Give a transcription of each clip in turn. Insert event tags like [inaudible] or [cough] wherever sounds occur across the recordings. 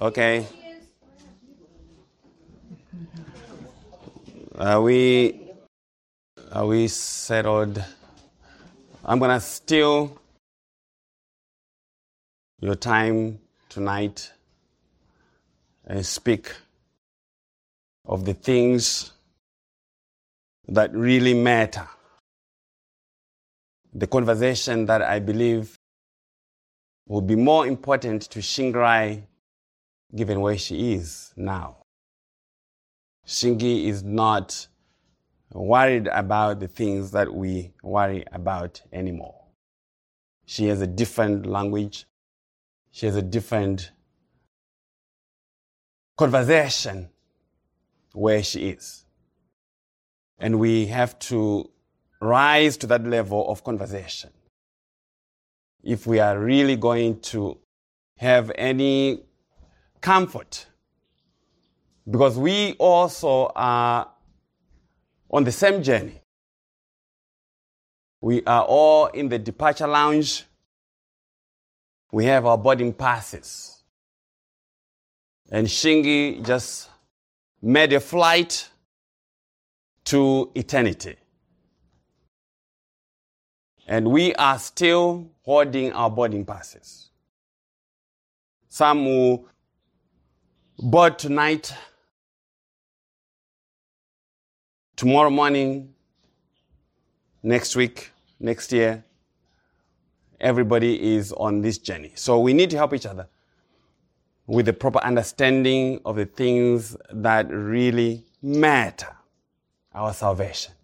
Okay. Are we are we settled? I'm gonna steal your time tonight and speak of the things that really matter. The conversation that I believe will be more important to Shingirai given where she is now. Shingi is not worried about the things that we worry about anymore. She has a different language. She has a different conversation where she is. And we have to rise to that level of conversation. If we are really going to have any comfort, because we also are on the same journey. We are all in the departure lounge. We have our boarding passes. And Shingi just made a flight to eternity. And we are still holding our boarding passes. Some who board tonight, tomorrow morning, next week, next year, everybody is on this journey. So we need to help each other with the proper understanding of the things that really matter our salvation.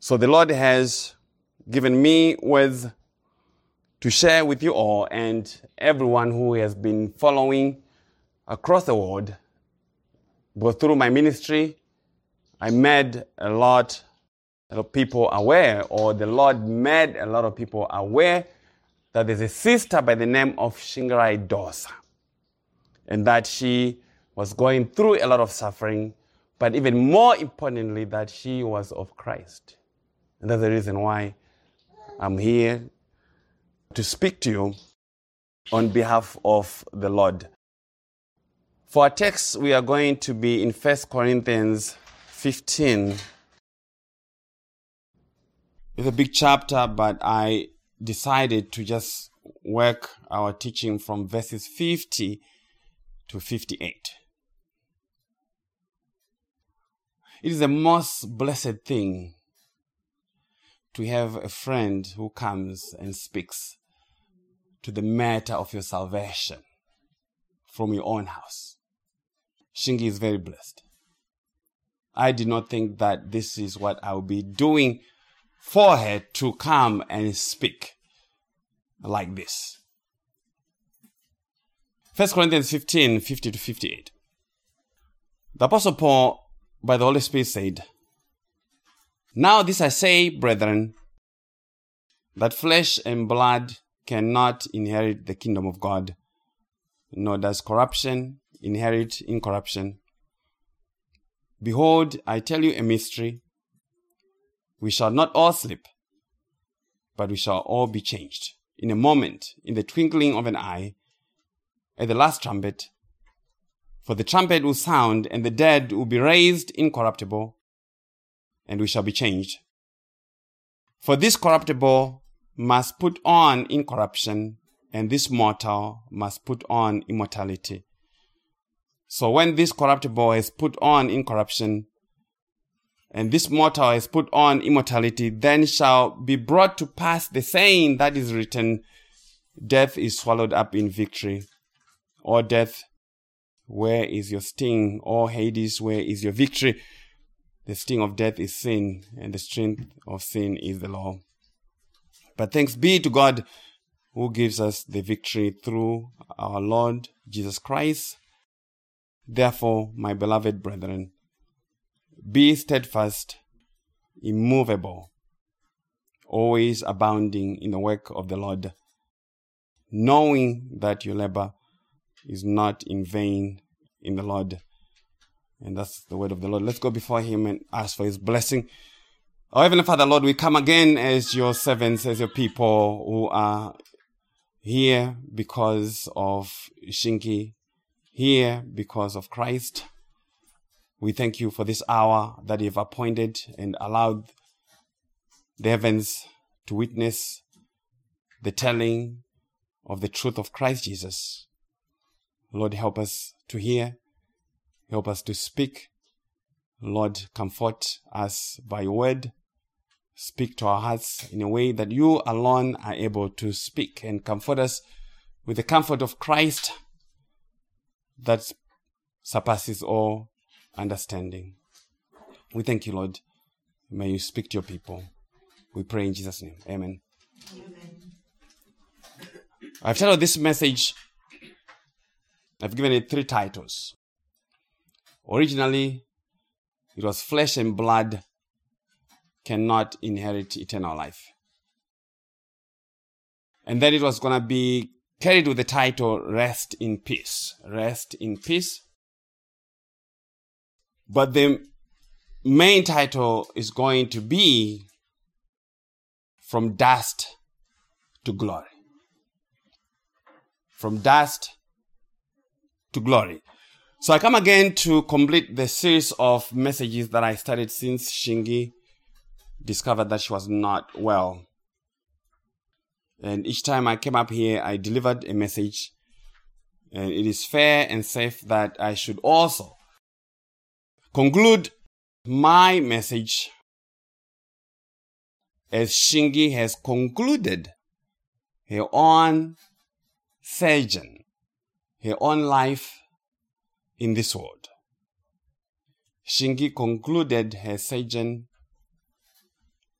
So the Lord has given me words to share with you all and everyone who has been following across the world, But through my ministry. I made a lot of people aware, or the Lord made a lot of people aware that there's a sister by the name of Shingirai Dossa, and that she was going through a lot of suffering, but even more importantly, that she was of Christ. And that's the reason why I'm here to speak to you on behalf of the Lord. For our text, we are going to be in 1 Corinthians 15. It's a big chapter, but I decided to just work our teaching from verses 50 to 58. It is the most blessed thing to have a friend who comes and speaks to the matter of your salvation from your own house. Shingi is very blessed. I did not think that this is what I would be doing for her to come and speak like this. 1 Corinthians 15 50 to 58. The Apostle Paul, by the Holy Spirit, said, Now this I say, brethren, that flesh and blood cannot inherit the kingdom of God, nor does corruption inherit incorruption. Behold, I tell you a mystery. We shall not all sleep, but we shall all be changed in a moment, in the twinkling of an eye, at the last trumpet. For the trumpet will sound, and the dead will be raised incorruptible, and we shall be changed. For this corruptible must put on incorruption, and this mortal must put on immortality. So when this corruptible has put on incorruption, and this mortal has put on immortality, then shall be brought to pass the saying that is written, Death is swallowed up in victory. Or death, where is your sting? Or Hades, where is your victory? The sting of death is sin, and the strength of sin is the law. But thanks be to God who gives us the victory through our Lord Jesus Christ. Therefore, my beloved brethren, be steadfast, immovable, always abounding in the work of the Lord, knowing that your labor is not in vain in the Lord. And that's the word of the Lord. Let's go before Him and ask for His blessing. Our Heavenly Father, Lord, we come again as your servants, as your people who are here because of Shingi, here because of Christ. We thank you for this hour that you've appointed and allowed the heavens to witness the telling of the truth of Christ Jesus. Lord, help us to hear, help us to speak. Lord, comfort us by your word. Speak to our hearts in a way that you alone are able to speak and comfort us with the comfort of Christ that surpasses all understanding. We thank you, Lord. May you speak to your people. We pray in Jesus' name. Amen. Amen. I've titled this message, I've given it three titles. Originally, it was Flesh and Blood Cannot Inherit Eternal Life. And then it was going to be carried with the title Rest in Peace. Rest in Peace. But the main title is going to be From Dust to Glory. From dust to glory. So I come again to complete the series of messages that I started since Shingi discovered that she was not well. And each time I came up here, I delivered a message. And it is fair and safe that I should also conclude my message as Shingi has concluded her own surgeon, her own life in this world. Shingi concluded her surgeon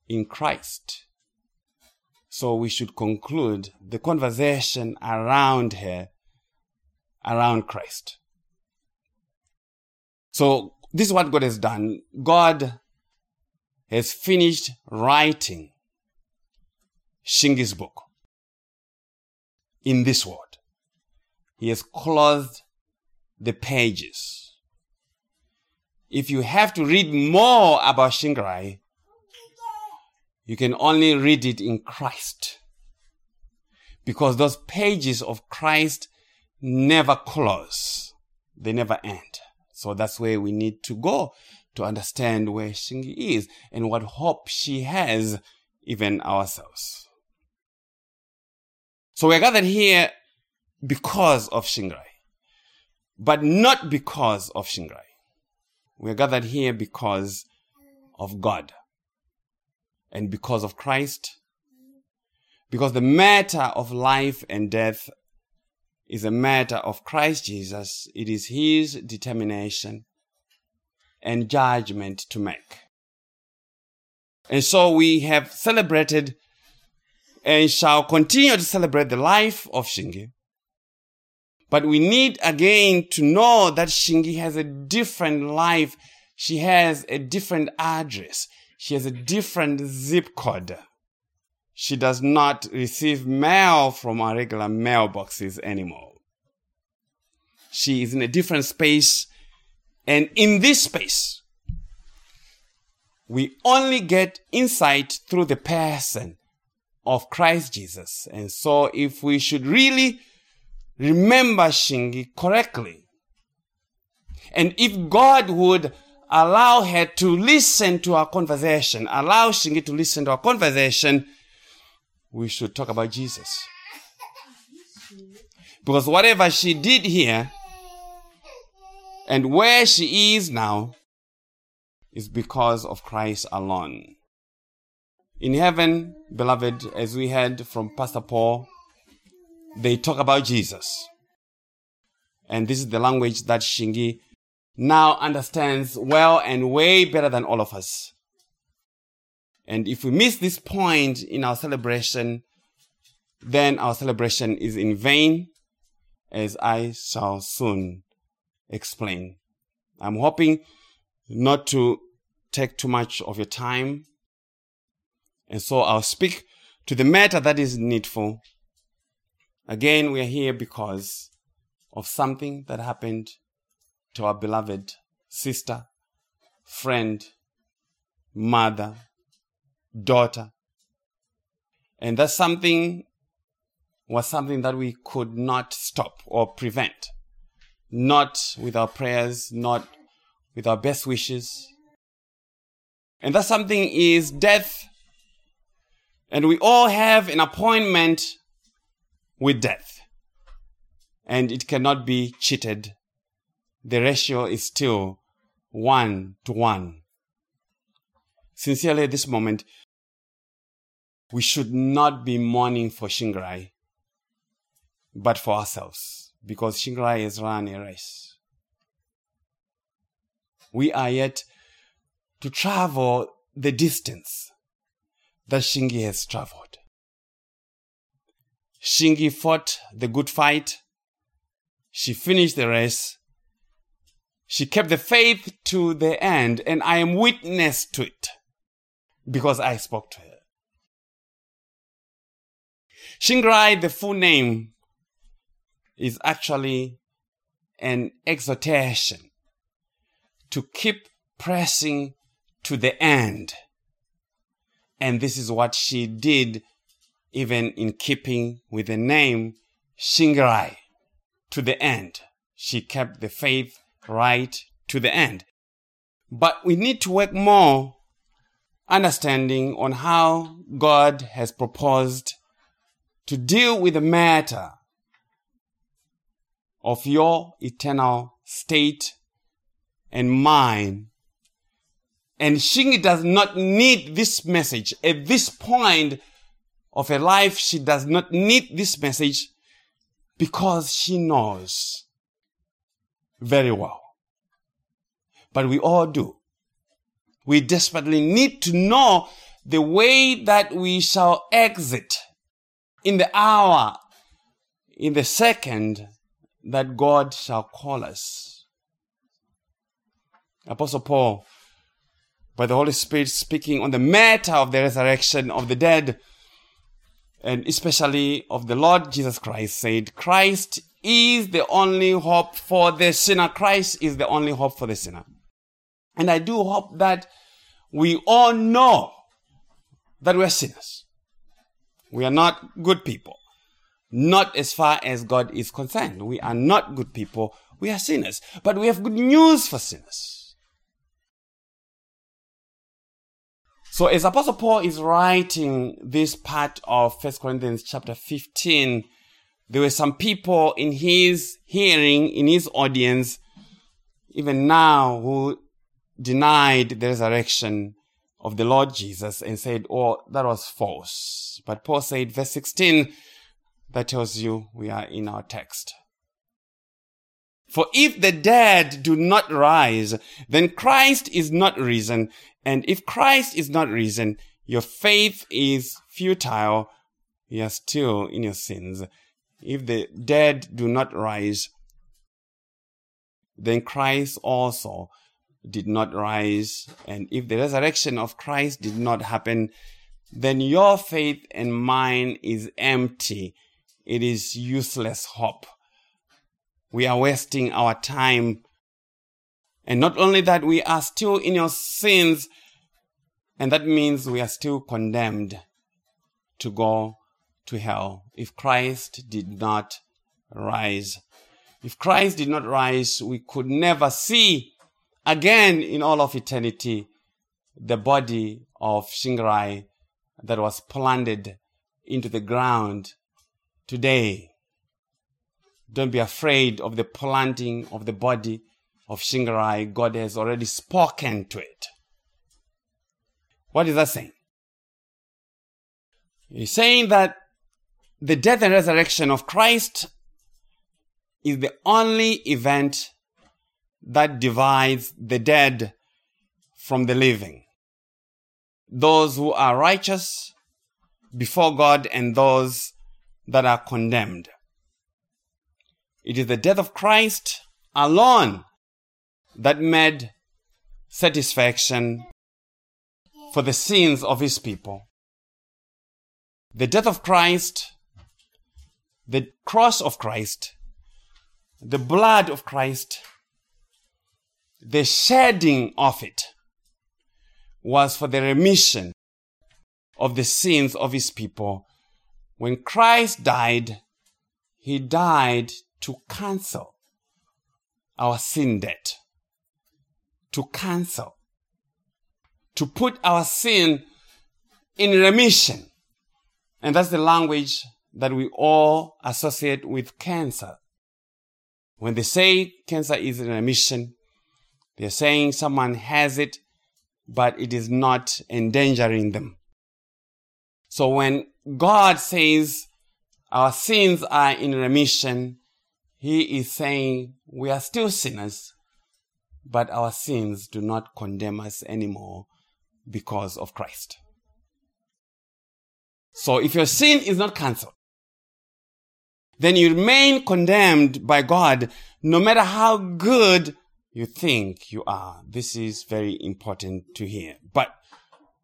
in Christ. So we should conclude the conversation around her, around Christ. So this is what God has done. God has finished writing Shingi's book in this world. He has closed the pages. If you have to read more about Shingai, you can only read it in Christ. Because those pages of Christ never close. They never end. So that's where we need to go to understand where Shingi is and what hope she has, even ourselves. So we're gathered here because of Shingai, but not because of Shingai. We're gathered here because of God and because of Christ. Because the matter of life and death is a matter of Christ Jesus. It is His determination and judgment to make. And so we have celebrated and shall continue to celebrate the life of Shingi. But we need again to know that Shingi has a different life. She has a different address. She has a different zip code. She does not receive mail from our regular mailboxes anymore. She is in a different space. And in this space, we only get insight through the person of Christ Jesus. And so if we should really remember Shingi correctly, and if God would allow her to listen to our conversation, allow Shingi to listen to our conversation, we should talk about Jesus. Because whatever she did here and where she is now is because of Christ alone. In heaven, beloved, as we heard from Pastor Paul, they talk about Jesus. And this is the language that Shingi now understands well and way better than all of us. And if we miss this point in our celebration, then our celebration is in vain, as I shall soon explain. I'm hoping not to take too much of your time. And so I'll speak to the matter that is needful. Again, we are here because of something that happened to our beloved sister, friend, mother, daughter. And that's something was something that we could not stop or prevent. Not with our prayers, not with our best wishes. And that something is death. And we all have an appointment with death. And it cannot be cheated. The ratio is still one to one. Sincerely, at this moment, we should not be mourning for Shingirai, but for ourselves, because Shingirai has run a race. We are yet to travel the distance that Shingi has traveled. Shingi fought the good fight. She finished the race. She kept the faith to the end, and I am witness to it because I spoke to her. Shingirai, the full name, is actually an exhortation to keep pressing to the end. And this is what she did, even in keeping with the name Shingirai to the end. She kept the faith right to the end. But we need to work more understanding on how God has proposed to deal with the matter of your eternal state and mine. And Shingi does not need this message at this point of her life. She does not need this message because she knows very well. But we all do. We desperately need to know the way that we shall exit in the hour, in the second that God shall call us. Apostle Paul, by the Holy Spirit, speaking on the matter of the resurrection of the dead, and especially of the Lord Jesus Christ, said, Christ is the only hope for the sinner. Christ is the only hope for the sinner. And I do hope that we all know that we're sinners. We are not good people. Not as far as God is concerned. We are not good people. We are sinners. But we have good news for sinners. So as Apostle Paul is writing this part of 1 Corinthians chapter 15, there were some people in his hearing, in his audience, even now, who denied the resurrection of the Lord Jesus and said, Oh, that was false. But Paul said, verse 16, that tells you we are in our text. For if the dead do not rise, then Christ is not risen. And if Christ is not risen, your faith is futile. You are still in your sins. If the dead do not rise, then Christ also did not rise, and if the resurrection of Christ did not happen, then your faith and mine is empty. It is useless hope. We are wasting our time. And not only that, we are still in your sins, and that means we are still condemned to go to hell if Christ did not rise. If Christ did not rise, we could never see again in all of eternity the body of Shingirai that was planted into the ground today. Don't be afraid of the planting of the body of Shingirai. God has already spoken to it. What is that saying? He's saying that the death and resurrection of Christ is the only event that divides the dead from the living. Those who are righteous before God and those that are condemned. It is the death of Christ alone that made satisfaction for the sins of his people. The death of Christ, the cross of Christ, the blood of Christ the shedding of it was for the remission of the sins of his people When Christ died, he died to cancel our sin debt. To cancel. To put our sin in remission. And that's the language that we all associate with cancer. When they say cancer is in remission, they're saying someone has it, but it is not endangering them. So when God says our sins are in remission, He is saying we are still sinners, but our sins do not condemn us anymore because of Christ. So if your sin is not cancelled, then you remain condemned by God no matter how good you think you are. This is very important to hear. But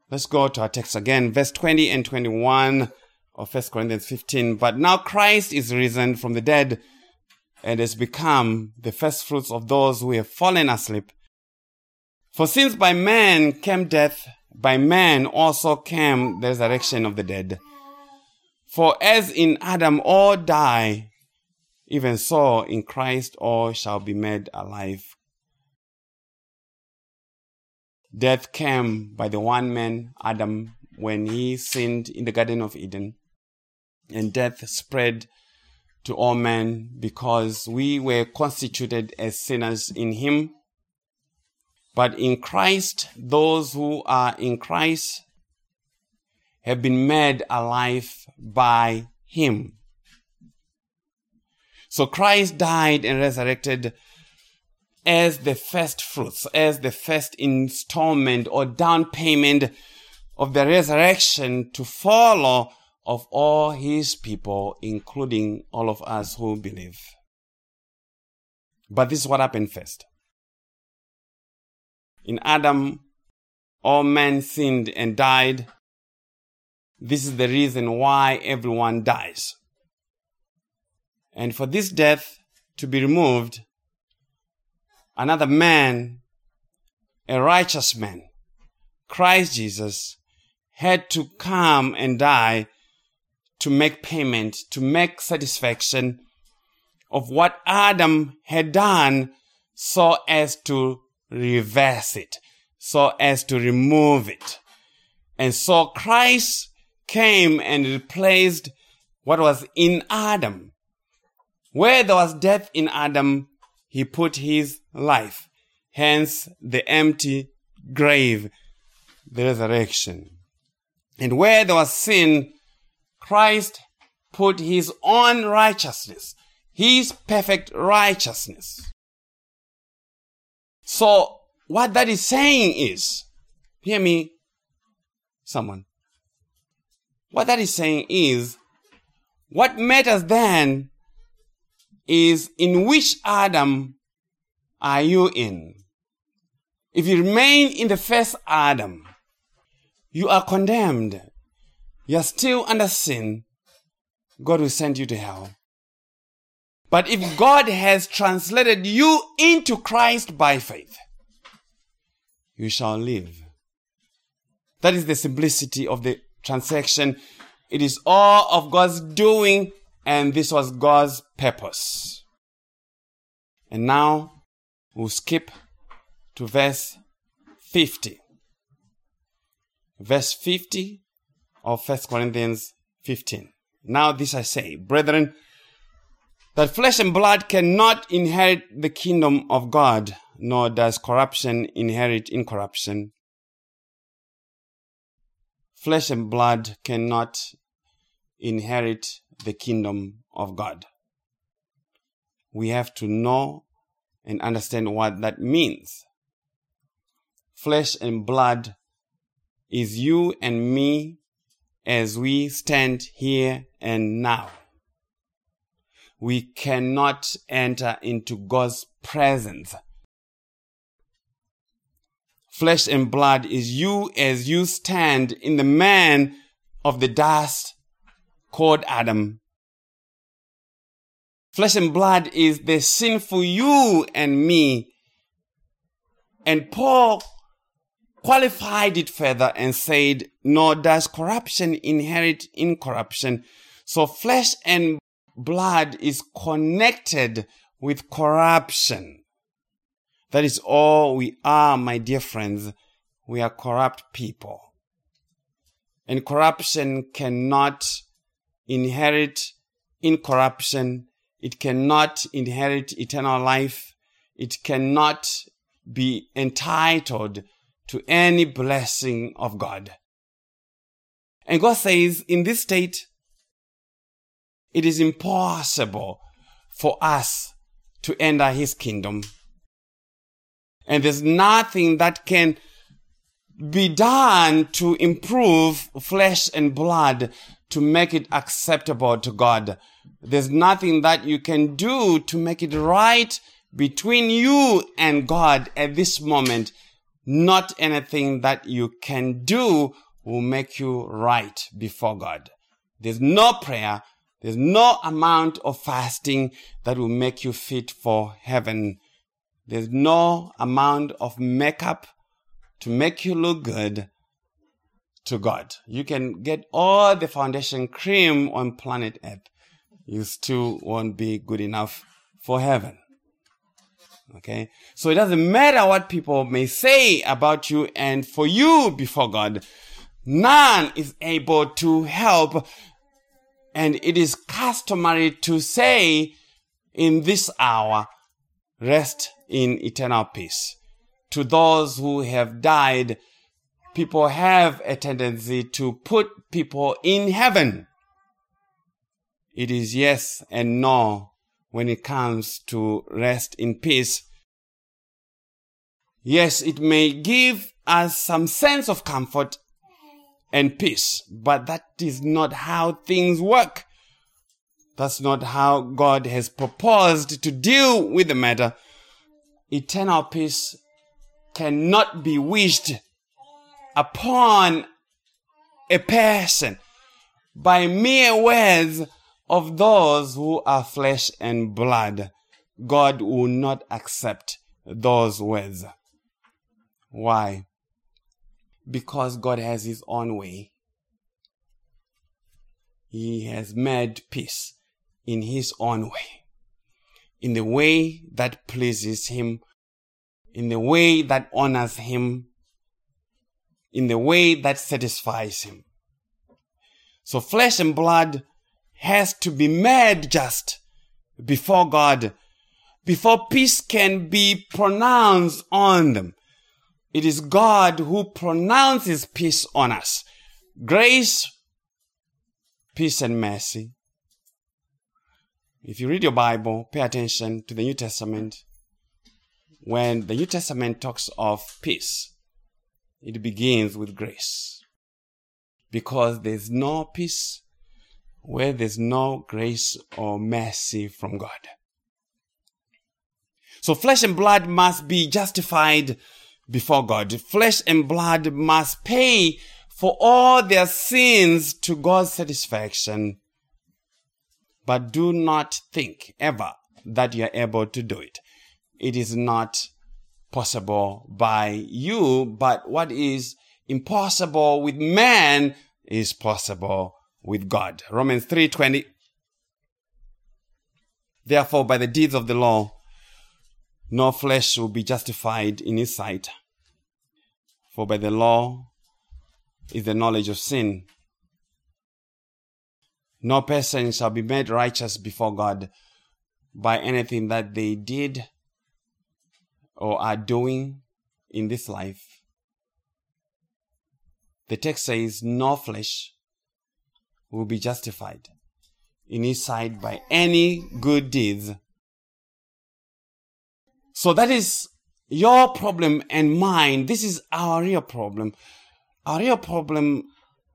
let's go to our text again, verse 20 and 21 of 1 Corinthians 15. But now Christ is risen from the dead and has become the first fruits of those who have fallen asleep. For since by man came death, by man also came the resurrection of the dead. For as in Adam all die, even so in Christ all shall be made alive. Death came by the one man, Adam, when he sinned in the Garden of Eden. And death spread to all men because we were constituted as sinners in him. But in Christ, those who are in Christ have been made alive by him. So Christ died and resurrected as the first fruits, as the first installment or down payment of the resurrection to follow of all his people, including all of us who believe. But this is what happened first. In Adam, all men sinned and died. This is the reason why everyone dies. And for this death to be removed, another man, a righteous man, Christ Jesus, had to come and die to make payment, to make satisfaction of what Adam had done so as to reverse it, so as to remove it. And so Christ came and replaced what was in Adam. Where there was death in Adam, he put his life. Hence the empty grave, the resurrection. And where there was sin, Christ put his own righteousness, his perfect righteousness. So what that is saying is, hear me, someone. What that is saying is, what matters then is in which Adam are you in? If you remain in the first Adam, you are condemned. You are still under sin. God will send you to hell. But if God has translated you into Christ by faith, you shall live. That is the simplicity of the transaction. It is all of God's doing, and this was God's purpose. And now we'll skip to verse 50. Verse 50 of 1 Corinthians 15. Now this I say, brethren, that flesh and blood cannot inherit the kingdom of God, nor does corruption inherit incorruption. Flesh and blood cannot inherit the kingdom of God. We have to know and understand what that means. Flesh and blood is you and me as we stand here and now. We cannot enter into God's presence flesh and blood is you as you stand in the man of the dust called Adam. Flesh and blood is the sinful you and me. And Paul qualified it further and said, nor does corruption inherit incorruption. So flesh and blood is connected with corruption. That is all we are, my dear friends. We are corrupt people. And corruption cannot inherit incorruption. It cannot inherit eternal life. It cannot be entitled to any blessing of God. And God says, in this state, it is impossible for us to enter his kingdom. And there's nothing that can be done to improve flesh and blood to make it acceptable to God. There's nothing that you can do to make it right between you and God at this moment. Not anything that you can do will make you right before God. There's no prayer. There's no amount of fasting that will make you fit for heaven. There's no amount of makeup to make you look good to God. You can get all the foundation cream on planet Earth. You still won't be good enough for heaven. Okay. So it doesn't matter what people may say about you and for you before God. None is able to help. And it is customary to say in this hour, rest in eternal peace. To those who have died, people have a tendency to put people in heaven. It is yes and no when it comes to rest in peace. Yes, it may give us some sense of comfort and peace, but that is not how things work. That's not how God has proposed to deal with the matter. Eternal peace cannot be wished upon a person by mere words of those who are flesh and blood, God will not accept those words. Why? Because God has His own way. He has made peace in His own way, in the way that pleases Him, in the way that honors Him, in the way that satisfies Him. So flesh and blood has to be made just before God, before peace can be pronounced on them. It is God who pronounces peace on us. Grace, peace and mercy. If you read your Bible, pay attention to the New Testament. When the New Testament talks of peace, it begins with grace. Because there's no peace where there's no grace or mercy from God. So flesh and blood must be justified before God. Flesh and blood must pay for all their sins to God's satisfaction. But do not think ever that you are able to do it. It is not possible by you, but what is impossible with man is possible with God. Romans 3:20 Therefore by the deeds of the law no flesh will be justified in his sight. For by the law is the knowledge of sin. No person shall be made righteous before God by anything that they did or are doing in this life. The text says, No flesh will be justified in his sight by any good deeds. So that is your problem and mine. This is our real problem. Our real problem,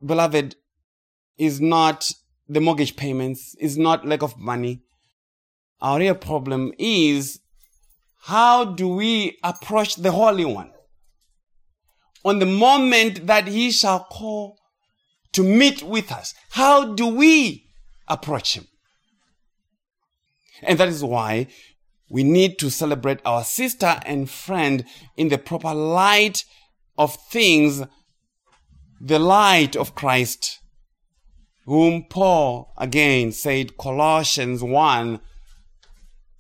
beloved, is not the mortgage payments, is not lack of money. Our real problem is how do we approach the Holy One? On the moment that he shall call to meet with us. How do we approach him? And that is why we need to celebrate our sister and friend in the proper light of things, the light of Christ. Whom Paul again said Colossians 1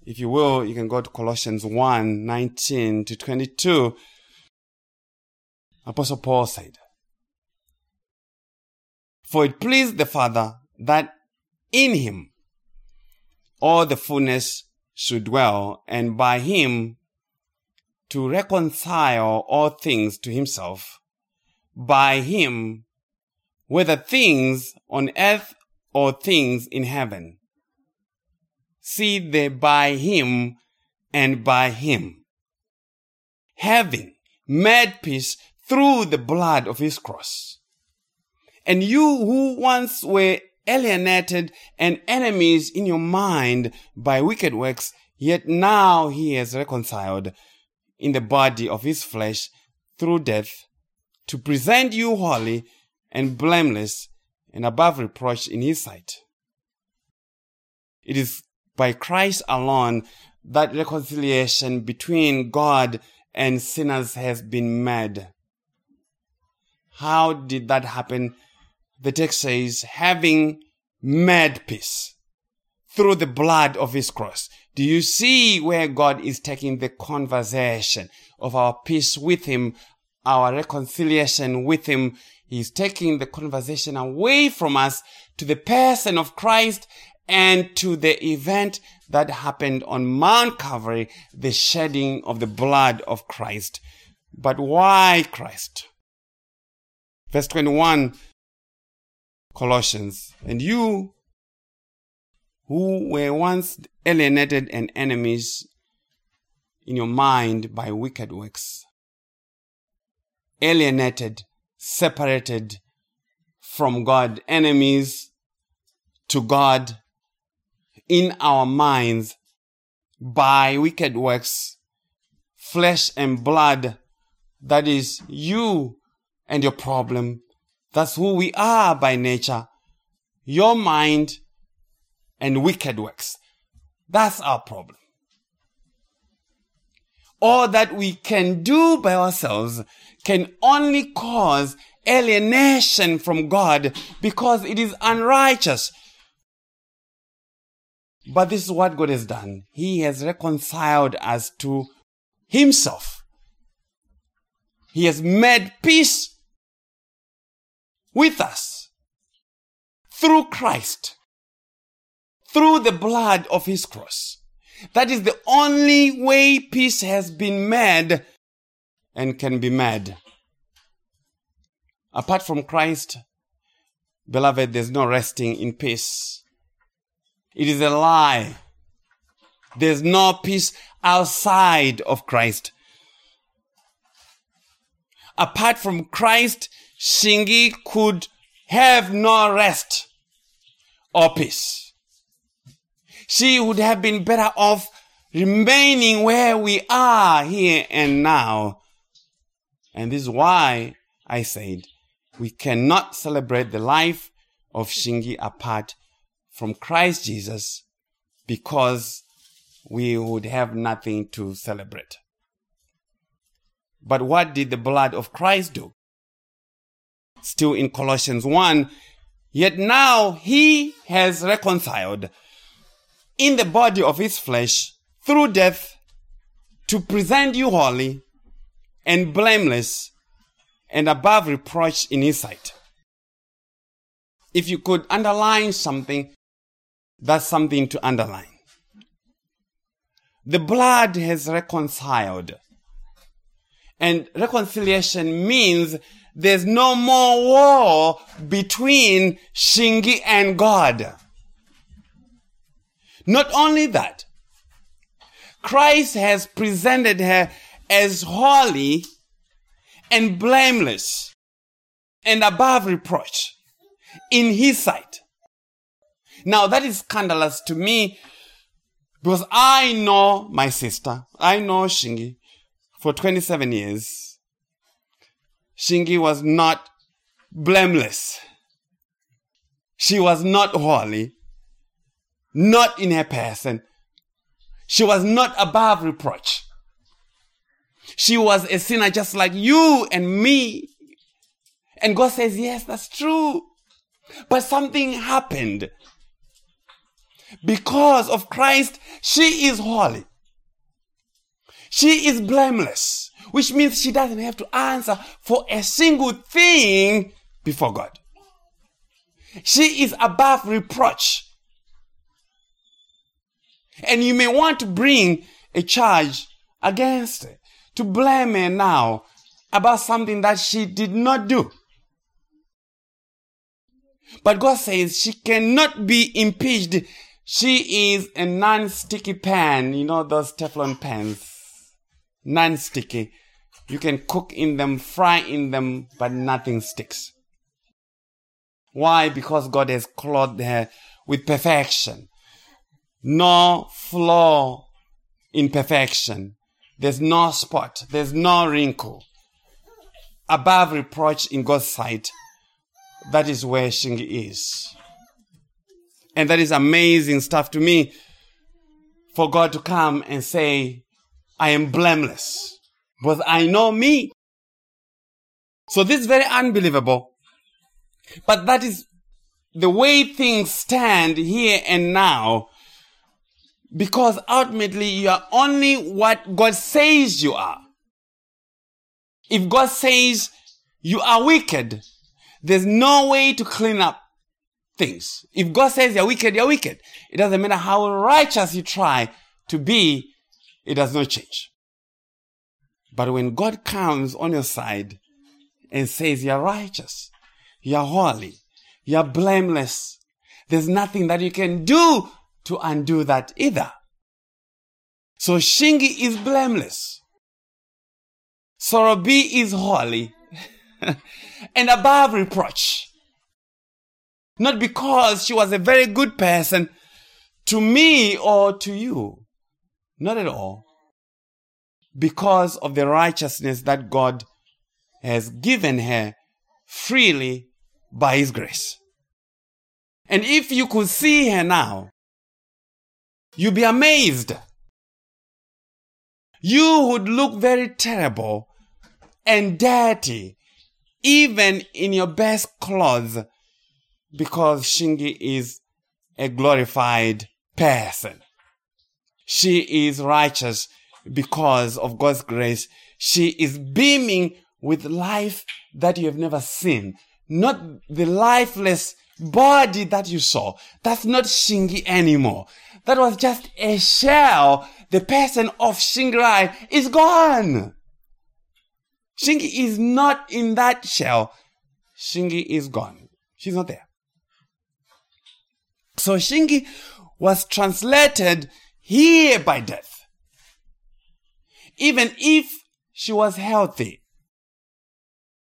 if you will, you can go to Colossians 1 19 to 22. Apostle Paul said, For it pleased the Father that in him all the fullness should dwell, and by him to reconcile all things to himself, by him, whether things on earth or things in heaven see they by him and by him, having made peace through the blood of his cross. And you who once were alienated and enemies in your mind by wicked works, yet now he has reconciled in the body of his flesh through death to present you holy and blameless and above reproach in his sight. It is by Christ alone that reconciliation between God and sinners has been made. How did that happen? The text says, having made peace through the blood of his cross. Do you see where God is taking the conversation of our peace with him, our reconciliation with him? He's taking the conversation away from us to the person of Christ and to the event that happened on Mount Calvary, the shedding of the blood of Christ. But why Christ? Verse 21, Colossians, and you who were once alienated and enemies in your mind by wicked works, alienated, separated from God, enemies to God, in our minds by wicked works, flesh and blood. That is you and your problem. That's who we are by nature. Your mind and wicked works. That's our problem. All that we can do by ourselves can only cause alienation from God because it is unrighteous. But this is what God has done. He has reconciled us to Himself. He has made peace with us through Christ, through the blood of His cross. That is the only way peace has been made and can be mad. Apart from Christ, beloved, there's no resting in peace. It is a lie. There's no peace outside of Christ. Apart from Christ, Shingi could have no rest or peace. She would have been better off remaining where we are here and now. And this is why I said we cannot celebrate the life of Shingi apart from Christ Jesus because we would have nothing to celebrate. But what did the blood of Christ do? Still in Colossians 1, yet now he has reconciled in the body of his flesh through death to present you holy and blameless and above reproach in his sight. If you could underline something, that's something to underline. The blood has reconciled. And reconciliation means there's no more war between Shingi and God. Not only that, Christ has presented her as holy and blameless and above reproach in his sight. Now that is scandalous to me because I know my sister. I know Shingi for 27 years. Shingi was not blameless. She was not holy, not in her person. She was not above reproach. She was a sinner just like you and me. And God says, yes, that's true. But something happened. Because of Christ, she is holy. She is blameless, which means she doesn't have to answer for a single thing before God. She is above reproach. And you may want to bring a charge against her, to blame her now about something that she did not do. But God says she cannot be impeached. She is a non-sticky pan. You know those Teflon pans? Non-sticky. You can cook in them, fry in them, but nothing sticks. Why? Because God has clothed her with perfection. No flaw in perfection. There's no spot. There's no wrinkle. Above reproach in God's sight. That is where Shingi is. And that is amazing stuff to me for God to come and say, I am blameless. But I know me. So this is very unbelievable. But that is the way things stand here and now. Because ultimately you are only what God says you are. If God says you are wicked, there's no way to clean up things. If God says you're wicked, you're wicked. It doesn't matter how righteous you try to be, it does not change. But when God comes on your side and says you're righteous, you're holy, you're blameless, there's nothing that you can do to undo that either. So Shingi is blameless. Sorobi is holy [laughs] and above reproach. Not because she was a very good person to me or to you. Not at all. Because of the righteousness that God has given her freely by His grace. And if you could see her now, you'd be amazed. You would look very terrible and dirty even in your best clothes, because Shingi is a glorified person. She is righteous because of God's grace. She is beaming with life that you have never seen. Not the lifeless body that you saw. That's not Shingi anymore. That was just a shell. The person of Shingirai is gone. Shingi is not in that shell. Shingi is gone. She's not there. So Shingi was translated here by death. Even if she was healthy,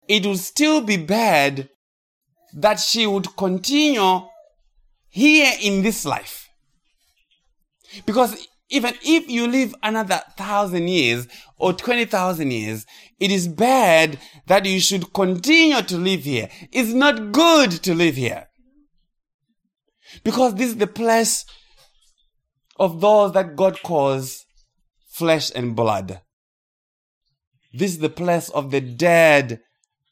it would still be bad that she would continue here in this life. Because even if you live another thousand years or 20,000 years, it is bad that you should continue to live here. It's not good to live here. Because this is the place of those that God calls flesh and blood. This is the place of the dead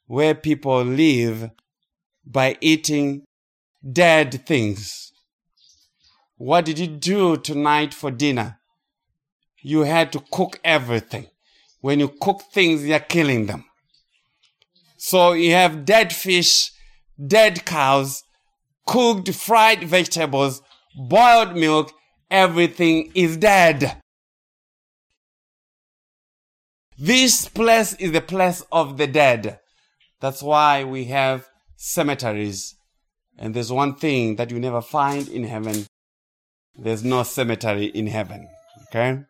where people live by eating dead things. What did you do tonight for dinner? You had to cook everything. When you cook things, you're killing them. So you have dead fish, dead cows, cooked fried vegetables, boiled milk, everything is dead. This place is the place of the dead. That's why we have cemeteries. And there's one thing that you never find in heaven there's no cemetery in heaven. Okay?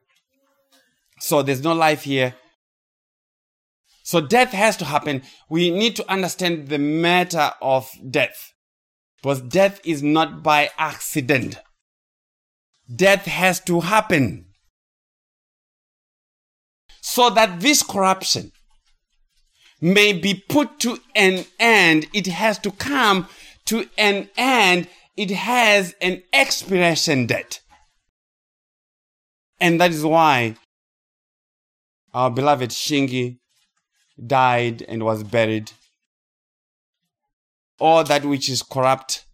So there's no life here. So death has to happen. We need to understand the matter of death. Because death is not by accident. Death has to happen. So that this corruption may be put to an end, it has to come to an end it has an expiration date. And that is why our beloved Shingi died and was buried. all that which is corrupt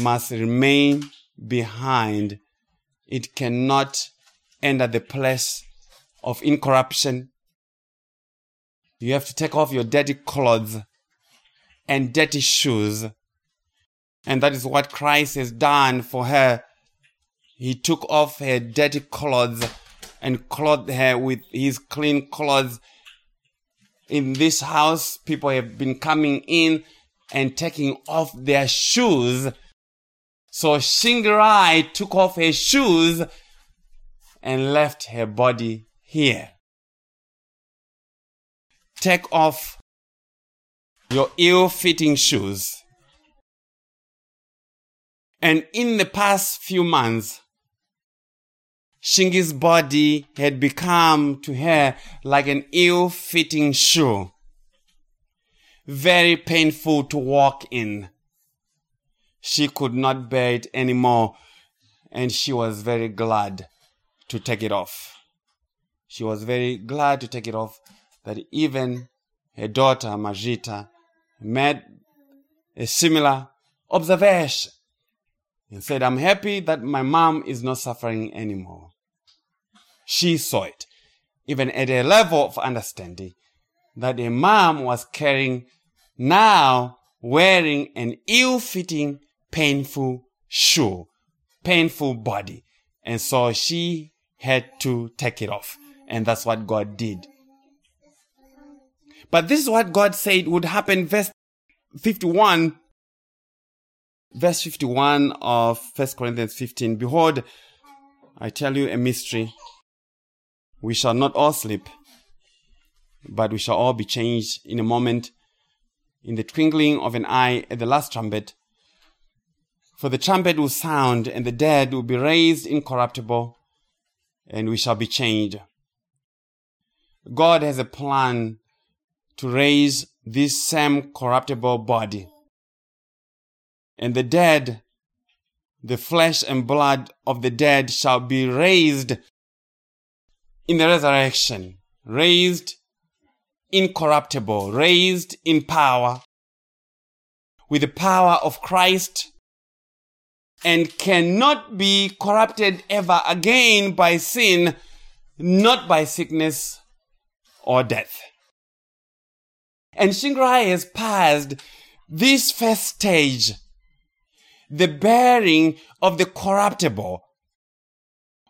must remain behind. It cannot enter the place of incorruption. You have to take off your dirty clothes and dirty shoes. And that is what Christ has done for her. He took off her dirty clothes and clothed her with his clean clothes. In this house, people have been coming in and taking off their shoes. So Shingirai took off her shoes and left her body here. Take off your ill fitting shoes. And in the past few months, Shingi's body had become to her like an ill fitting shoe. Very painful to walk in. She could not bear it anymore, and she was very glad to take it off. She was very glad to take it off that even her daughter Majita made a similar observation and said, I'm happy that my mom is not suffering anymore. She saw it, even at a level of understanding, that a mom was carrying now wearing an ill fitting, painful shoe, painful body. And so she had to take it off. And that's what God did. But this is what God said would happen. Verse 51, verse 51 of 1 Corinthians 15. Behold, I tell you a mystery. We shall not all sleep, but we shall all be changed in a moment, in the twinkling of an eye at the last trumpet. For the trumpet will sound, and the dead will be raised incorruptible, and we shall be changed. God has a plan to raise this same corruptible body. And the dead, the flesh and blood of the dead shall be raised in the resurrection, raised incorruptible, raised in power, with the power of Christ, and cannot be corrupted ever again by sin, not by sickness or death. And Shingirai has passed this first stage, the bearing of the corruptible,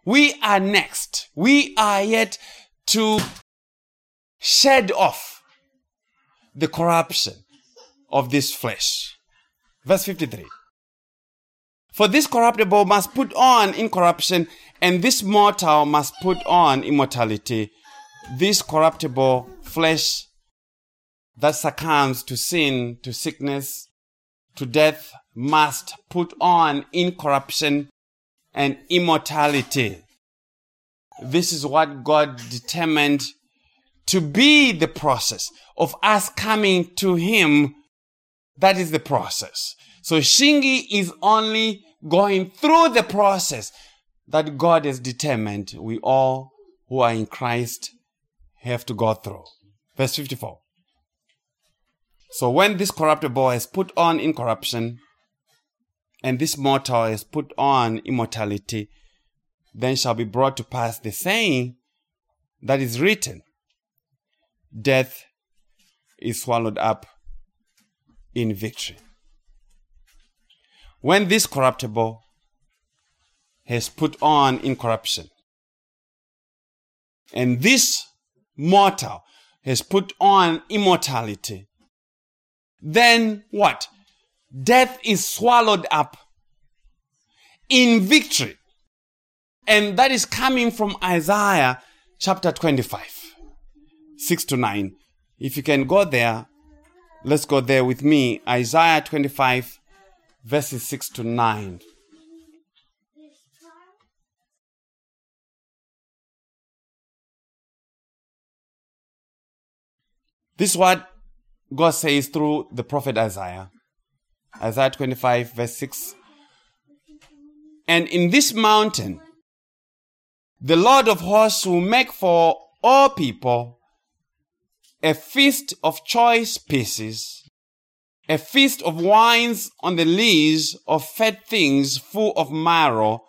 we are next. We are yet to shed off the corruption of this flesh. Verse 53. For this corruptible must put on incorruption, and this mortal must put on immortality. This corruptible flesh that succumbs to sin, to sickness, to death must put on incorruption, and immortality. This is what God determined to be the process of us coming to Him. That is the process. So Shingi is only going through the process that God has determined we all who are in Christ have to go through. Verse 54. So when this corruptible has put on incorruption, and this mortal has put on immortality, then shall be brought to pass the saying that is written Death is swallowed up in victory. When this corruptible has put on incorruption, and this mortal has put on immortality, then what? death is swallowed up in victory. And that is coming from Isaiah chapter 25, 6 to 9. If you can go there, let's go there with me. Isaiah 25, verses 6 to 9. This is what God says through the prophet Isaiah. Isaiah 25, verse 6. And in this mountain, the Lord of hosts will make for all people a feast of choice pieces, a feast of wines on the lees of fat things full of marrow,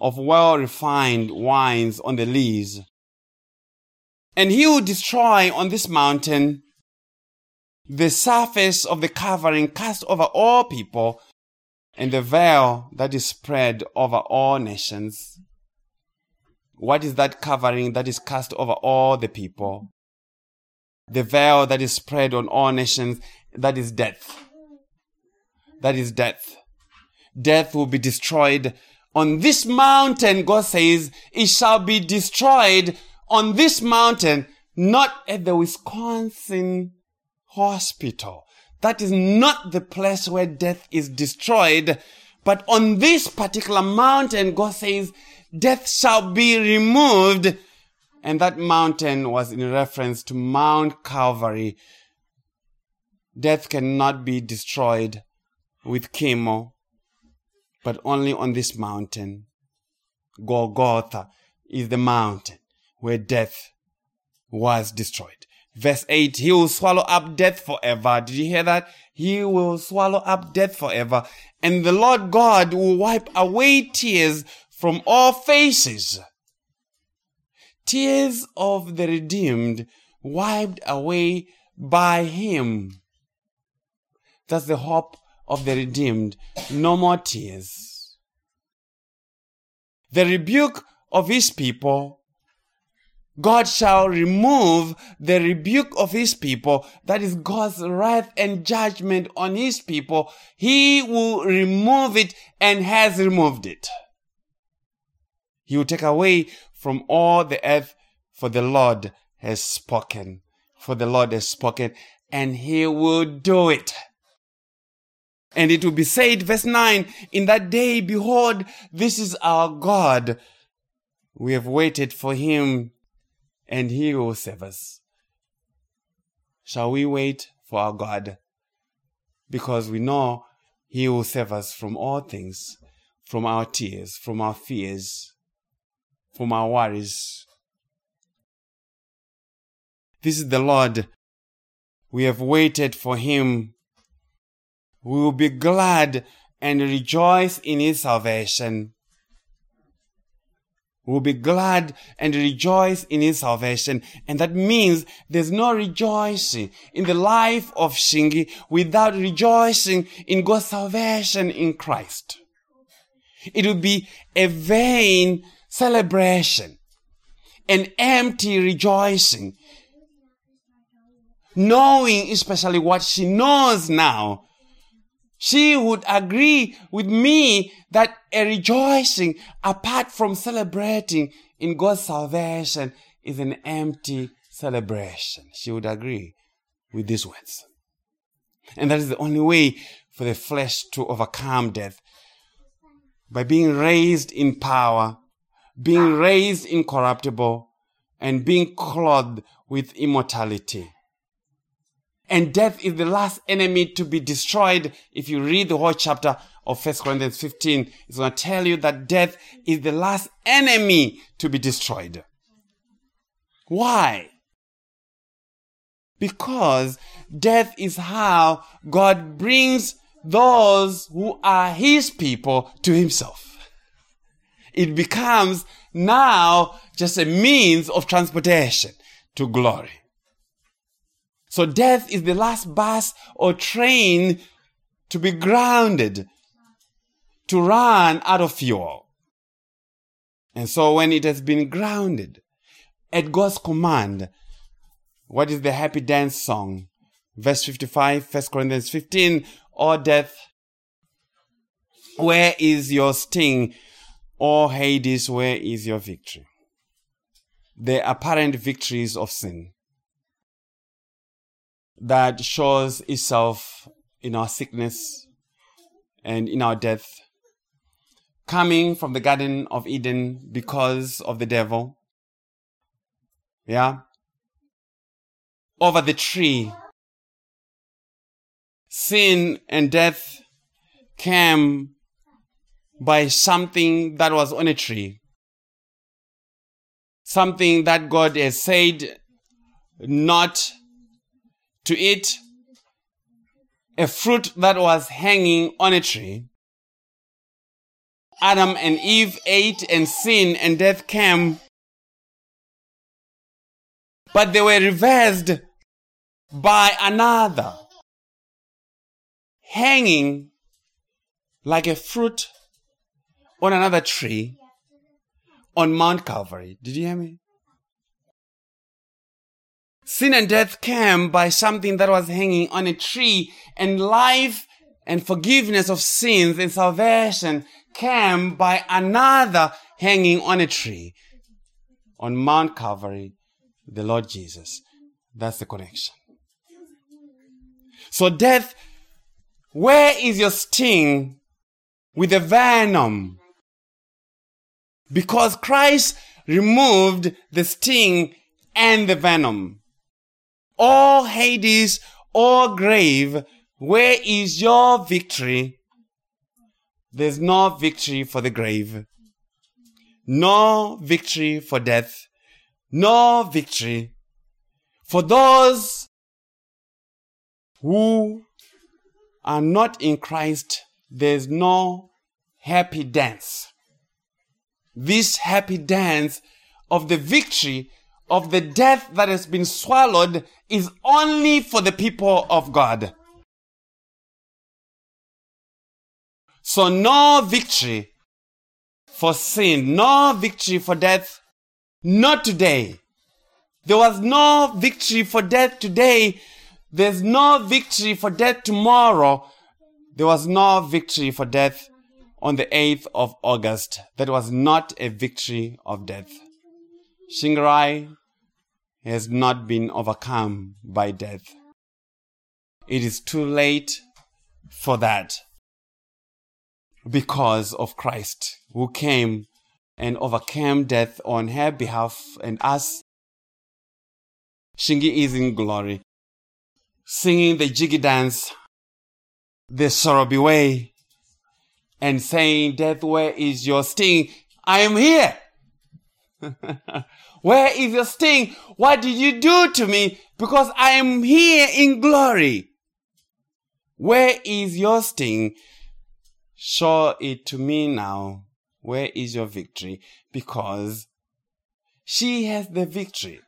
of well refined wines on the lees. And he will destroy on this mountain the surface of the covering cast over all people and the veil that is spread over all nations. What is that covering that is cast over all the people? The veil that is spread on all nations, that is death. That is death. Death will be destroyed on this mountain, God says, it shall be destroyed on this mountain, not at the Wisconsin hospital. That is not the place where death is destroyed. But on this particular mountain, God says, death shall be removed. And that mountain was in reference to Mount Calvary. Death cannot be destroyed with chemo, but only on this mountain. Golgotha is the mountain where death was destroyed. Verse 8, he will swallow up death forever. Did you hear that? He will swallow up death forever. And the Lord God will wipe away tears from all faces. Tears of the redeemed wiped away by him. That's the hope of the redeemed. No more tears. The rebuke of his people God shall remove the rebuke of his people, that is God's wrath and judgment on his people. He will remove it and has removed it. He will take away from all the earth, for the Lord has spoken. For the Lord has spoken, and he will do it. And it will be said, verse 9, in that day, behold, this is our God. We have waited for him and he will save us. Shall we wait for our God? Because we know he will save us from all things, from our tears, from our fears, from our worries. This is the Lord. We have waited for him. We will be glad and rejoice in his salvation will be glad and rejoice in his salvation. And that means there's no rejoicing in the life of Shingi without rejoicing in God's salvation in Christ. It would be a vain celebration, an empty rejoicing, knowing especially what she knows now she would agree with me that a rejoicing apart from celebrating in God's salvation is an empty celebration. She would agree with these words. And that is the only way for the flesh to overcome death. By being raised in power, being raised incorruptible, and being clothed with immortality. And death is the last enemy to be destroyed. If you read the whole chapter of 1 Corinthians 15, is going to tell you that death is the last enemy to be destroyed. Why? Because death is how God brings those who are his people to himself. It becomes now just a means of transportation to glory. So death is the last bus or train to be grounded, to run out of fuel. And so when it has been grounded at God's command, what is the happy dance song? Verse 55, 1 Corinthians 15, or death, where is your sting? Or Hades, where is your victory? The apparent victories of sin that shows itself in our sickness and in our death, coming from the Garden of Eden because of the devil. Yeah. Over the tree. Sin and death came by something that was on a tree. Something that God has said not to eat. a fruit that was hanging on a tree. Adam and Eve ate and sin and death came. But they were reversed by another hanging like a fruit on another tree on Mount Calvary. Did you hear me? Sin and death came by something that was hanging on a tree, and life and forgiveness of sins and salvation came by another hanging on a tree on Mount Calvary, the Lord Jesus. That's the connection. So, death, where is your sting with the venom? Because Christ removed the sting and the venom. All Hades, all grave, where is your victory? There's no victory for the grave, no victory for death, no victory for those who are not in Christ. There's no happy dance. This happy dance of the victory of the death that has been swallowed is only for the people of God. So no victory for sin, no victory for death, not today. There was no victory for death today. There's no victory for death tomorrow. There was no victory for death on the 8th of August. That was not a victory of death. Shingirai has not been overcome by death. It is too late for that because of Christ who came and overcame death on her behalf and us. Shingi is in glory, singing the jiggy dance, the Sorobi way, and saying, Death, where is your sting? I am here. [laughs] where is your sting? What did you do to me? Because I am here in glory. Where is your sting? Show it to me now. Where is your victory? Because she has the victory.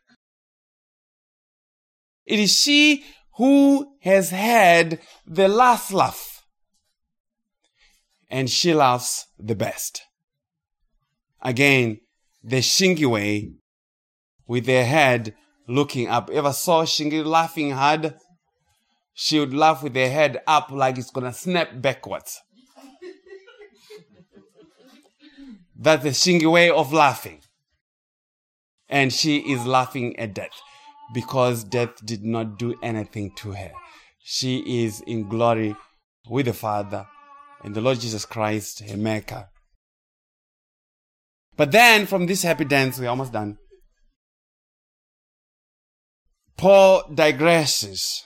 It is she who has had the last laugh. And she laughs the best. Again, the Shingi way with their head looking up. Ever saw Shingi laughing hard? She would laugh with her head up like it's gonna snap backwards. That's the Shingi way of laughing. And she is laughing at death because death did not do anything to her. She is in glory with the Father and the Lord Jesus Christ, her maker. But then from this happy dance, we're almost done. Paul digresses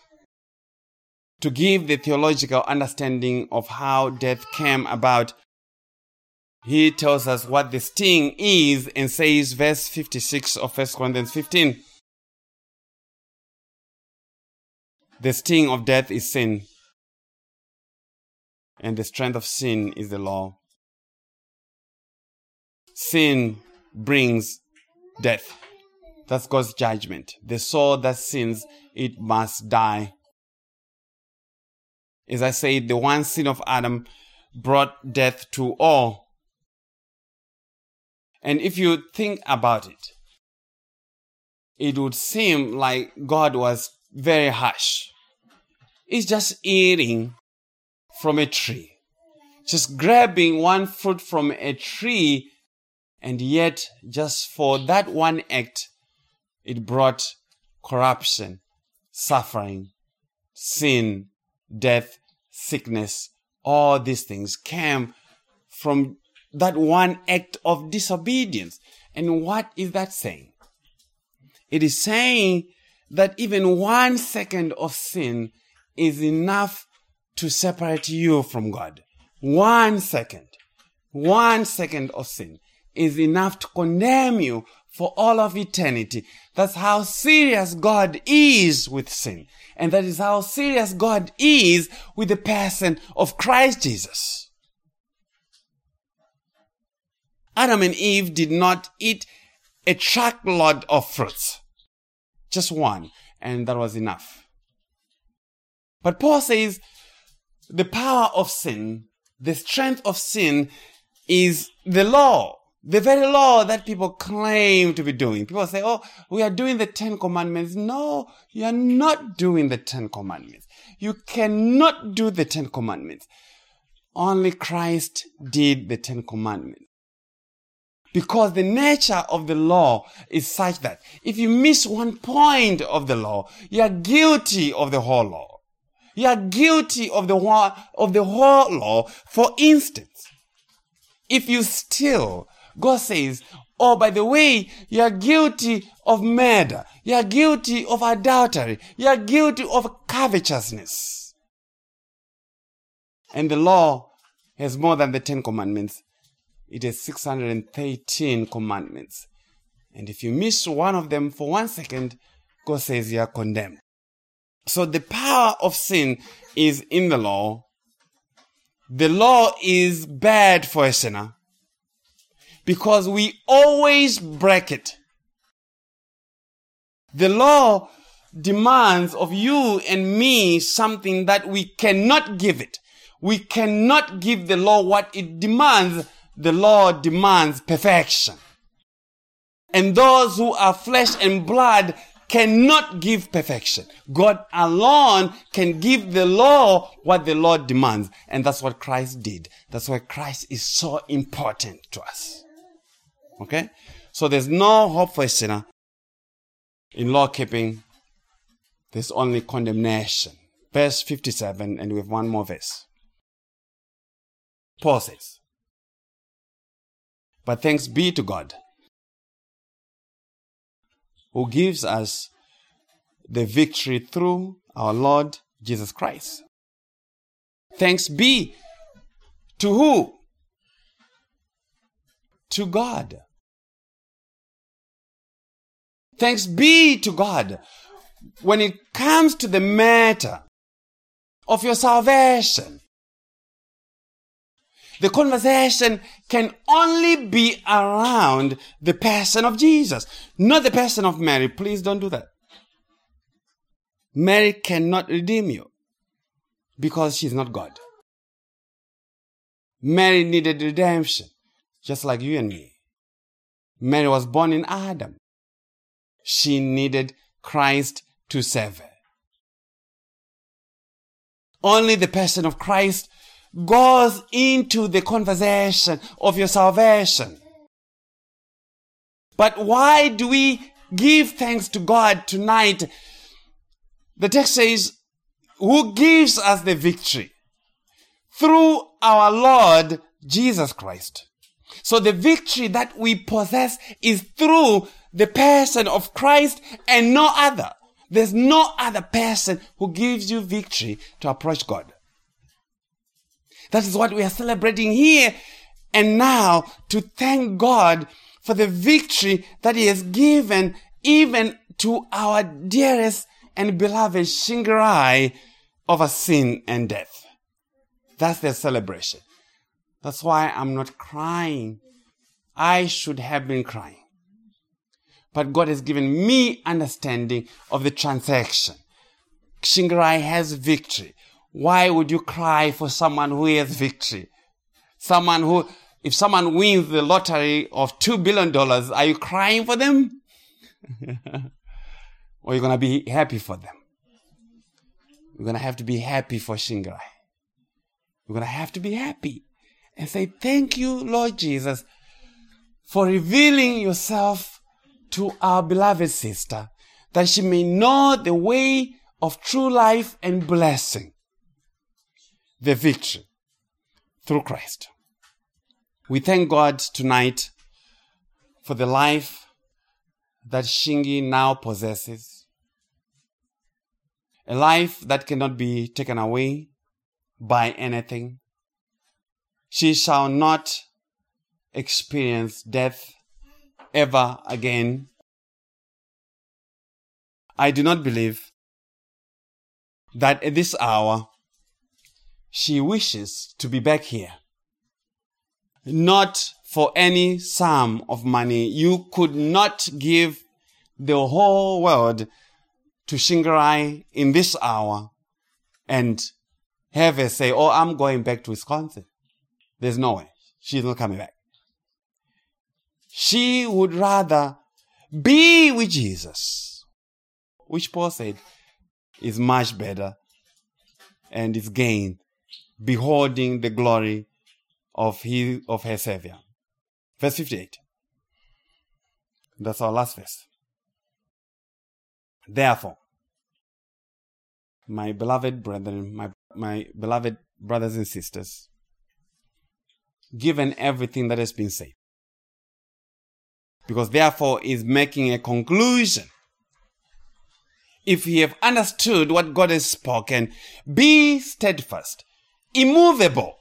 to give the theological understanding of how death came about he tells us what the sting is and says, verse 56 of 1 Corinthians 15 The sting of death is sin, and the strength of sin is the law. Sin brings death. That's God's judgment. The soul that sins, it must die. As I said, the one sin of Adam brought death to all. And if you think about it, it would seem like God was very harsh. It's just eating from a tree, just grabbing one fruit from a tree, and yet, just for that one act, it brought corruption, suffering, sin, death, sickness. All these things came from that one act of disobedience. And what is that saying? It is saying that even one second of sin is enough to separate you from God. One second. One second of sin is enough to condemn you for all of eternity. That's how serious God is with sin. And that is how serious God is with the person of Christ Jesus. Adam and Eve did not eat a truckload of fruits. Just one. And that was enough. But Paul says the power of sin, the strength of sin is the law. The very law that people claim to be doing. People say, oh, we are doing the Ten Commandments. No, you are not doing the Ten Commandments. You cannot do the Ten Commandments. Only Christ did the Ten Commandments. Because the nature of the law is such that if you miss one point of the law, you are guilty of the whole law. You are guilty of the whole, of the whole law. For instance, if you steal, God says, Oh, by the way, you are guilty of murder. You are guilty of adultery. You are guilty of covetousness. And the law has more than the Ten Commandments. It has 613 commandments. And if you miss one of them for one second, God says you are condemned. So the power of sin is in the law. The law is bad for a sinner because we always break it. The law demands of you and me something that we cannot give it. We cannot give the law what it demands. The law demands perfection. And those who are flesh and blood cannot give perfection. God alone can give the law what the law demands. And that's what Christ did. That's why Christ is so important to us. Okay? So there's no hope for a sinner in law keeping. There's only condemnation. Verse 57, and we have one more verse. Paul says, But thanks be to God who gives us the victory through our Lord Jesus Christ. Thanks be to who? To God. Thanks be to God. When it comes to the matter of your salvation, the conversation can only be around the person of Jesus, not the person of Mary. Please don't do that. Mary cannot redeem you because she's not God. Mary needed redemption, just like you and me. Mary was born in Adam. She needed Christ to save her. Only the person of Christ goes into the conversation of your salvation. But why do we give thanks to God tonight? The text says, who gives us the victory? Through our Lord Jesus Christ. So the victory that we possess is through the person of Christ and no other. There's no other person who gives you victory to approach God. That is what we are celebrating here and now to thank God for the victory that He has given even to our dearest and beloved Shingirai over sin and death. That's their celebration. That's why I'm not crying. I should have been crying. But God has given me understanding of the transaction. Shingirai has victory. Why would you cry for someone who has victory? Someone who, if someone wins the lottery of $2 billion, are you crying for them? [laughs] or you're going to be happy for them? You're going to have to be happy for Shingirai. You're going to have to be happy and say, Thank you, Lord Jesus, for revealing yourself to our beloved sister, that she may know the way of true life and blessing the victory through Christ. We thank God tonight for the life that Shingi now possesses. A life that cannot be taken away by anything. She shall not experience death ever again. I do not believe that at this hour she wishes to be back here. Not for any sum of money. You could not give the whole world to Shingirai in this hour and have her say, Oh, I'm going back to Wisconsin. There's no way. She's not coming back. She would rather be with Jesus, which Paul said is much better and is gain beholding the glory of his, of her savior. Verse 58. That's our last verse. Therefore, my beloved brethren, my, my beloved brothers and sisters, given everything that has been said, because therefore is making a conclusion. If you have understood what God has spoken, be steadfast, immovable,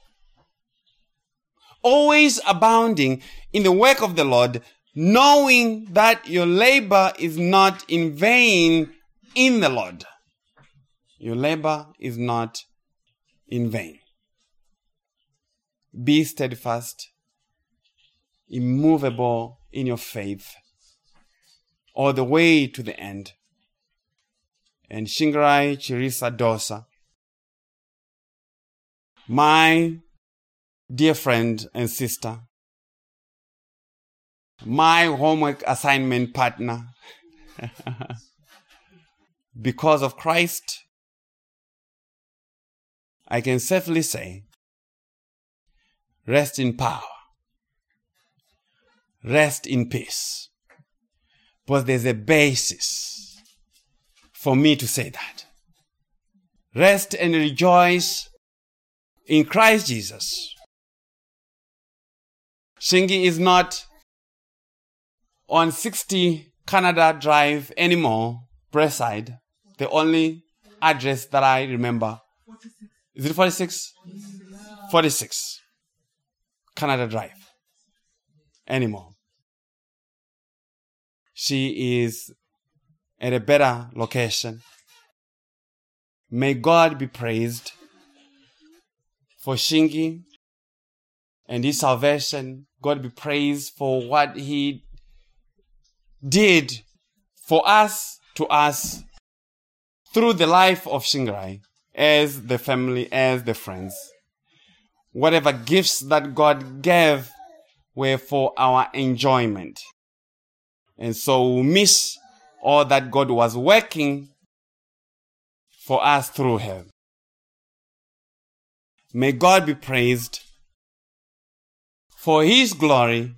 always abounding in the work of the Lord, knowing that your labor is not in vain in the Lord. Your labor is not in vain. Be steadfast, immovable in your faith, all the way to the end. And Shingirai Chirisa Dossa, my dear friend and sister, my homework assignment partner, [laughs] because of Christ, I can safely say, rest in power, rest in peace. But there's a basis for me to say that. Rest and rejoice in Christ Jesus. Shingi is not on 60 Canada Drive anymore, Breastside. The only address that I remember. Is it 46? 46. Canada Drive. Anymore. She is at a better location. May God be praised for Shingi and his salvation. God be praised for what he did for us to us through the life of Shingirai as the family, as the friends. Whatever gifts that God gave were for our enjoyment. And so we miss all that God was working for us through her. May God be praised for his glory,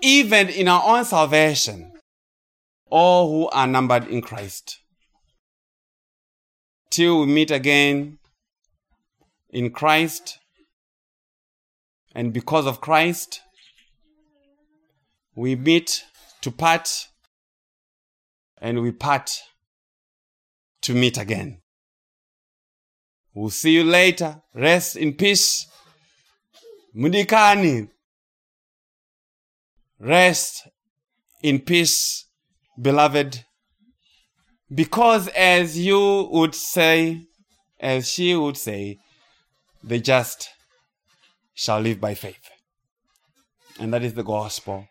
even in our own salvation, all who are numbered in Christ. Till we meet again in Christ, and because of Christ, we meet to part, and we part to meet again. We'll see you later. Rest in peace. Mudikani. Rest in peace, beloved. Because as you would say, as she would say, the just shall live by faith. And that is the gospel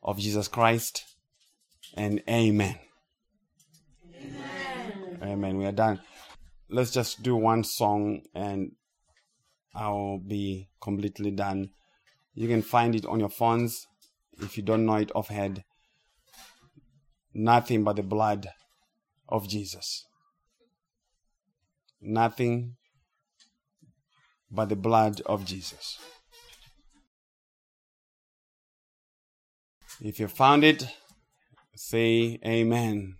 of Jesus Christ. And amen. Amen. Amen. We are done. Let's just do one song and I'll be completely done. You can find it on your phones if you don't know it offhand. Nothing but the blood of Jesus. Nothing but the blood of Jesus. If you found it, say amen.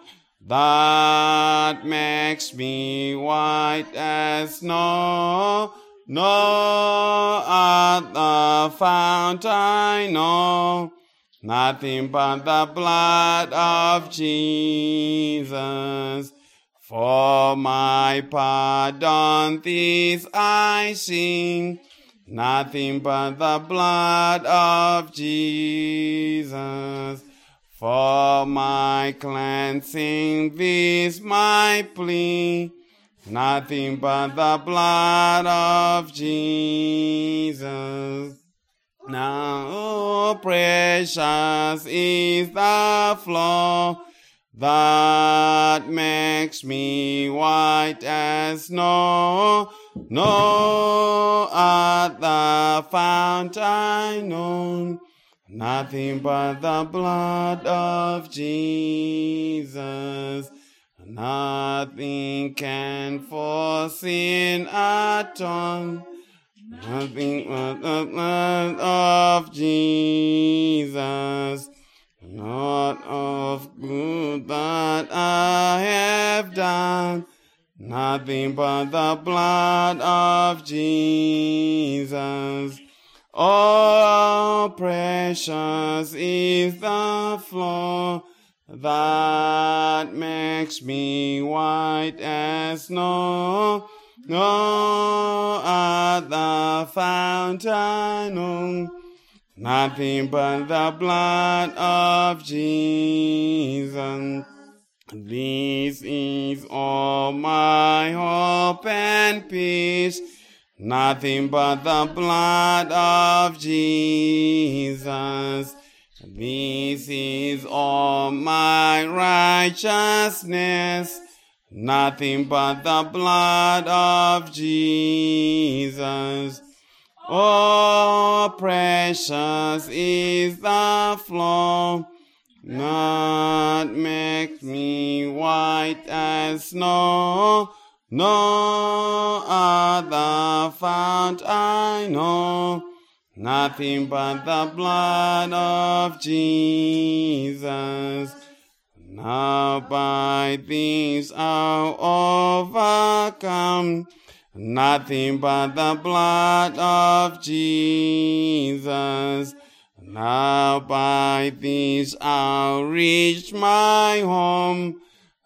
that makes me white as snow. No other fount I know, nothing but the blood of Jesus. For my pardon, this I sing, nothing but the blood of Jesus. For my cleansing, this my plea, nothing but the blood of Jesus. Now, oh, precious is the flow that makes me white as snow. No other fount I nothing but the blood of Jesus. Nothing can for sin atone. Nothing but the blood of Jesus. Not of good that I have done. Nothing but the blood of Jesus. Oh, precious is the flow that makes me white as snow. No other fount I know, nothing but the blood of Jesus. This is all my hope and peace, nothing but the blood of Jesus. This is all my righteousness, nothing but the blood of Jesus. Oh, precious is the flow that makes me white as snow. No other fount I know, nothing but the blood of Jesus. Now by this I'll overcome, nothing but the blood of Jesus. Now by this I'll reach my home,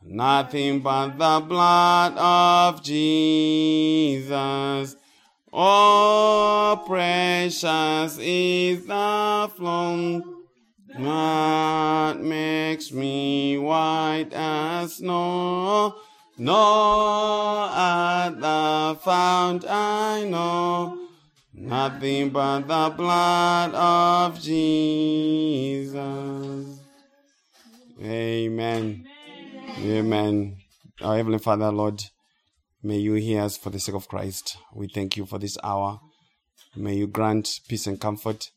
nothing but the blood of Jesus. Oh, precious is the flow that makes me white as snow. No other fount I know, nothing but the blood of Jesus. Amen. Amen. Our Heavenly Father, Lord, may you hear us for the sake of Christ. We thank you for this hour. May you grant peace and comfort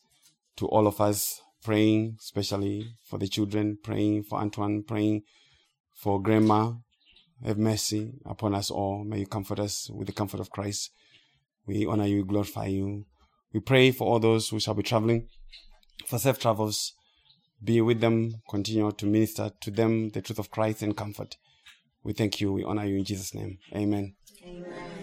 to all of us, praying especially for the children, praying for Antoine, praying for Grandma. Have mercy upon us all. May you comfort us with the comfort of Christ. We honor you, glorify you. We pray for all those who shall be traveling, for safe travels be with them, continue to minister to them the truth of Christ and comfort. We thank you. We honor you in Jesus' name. Amen. Amen.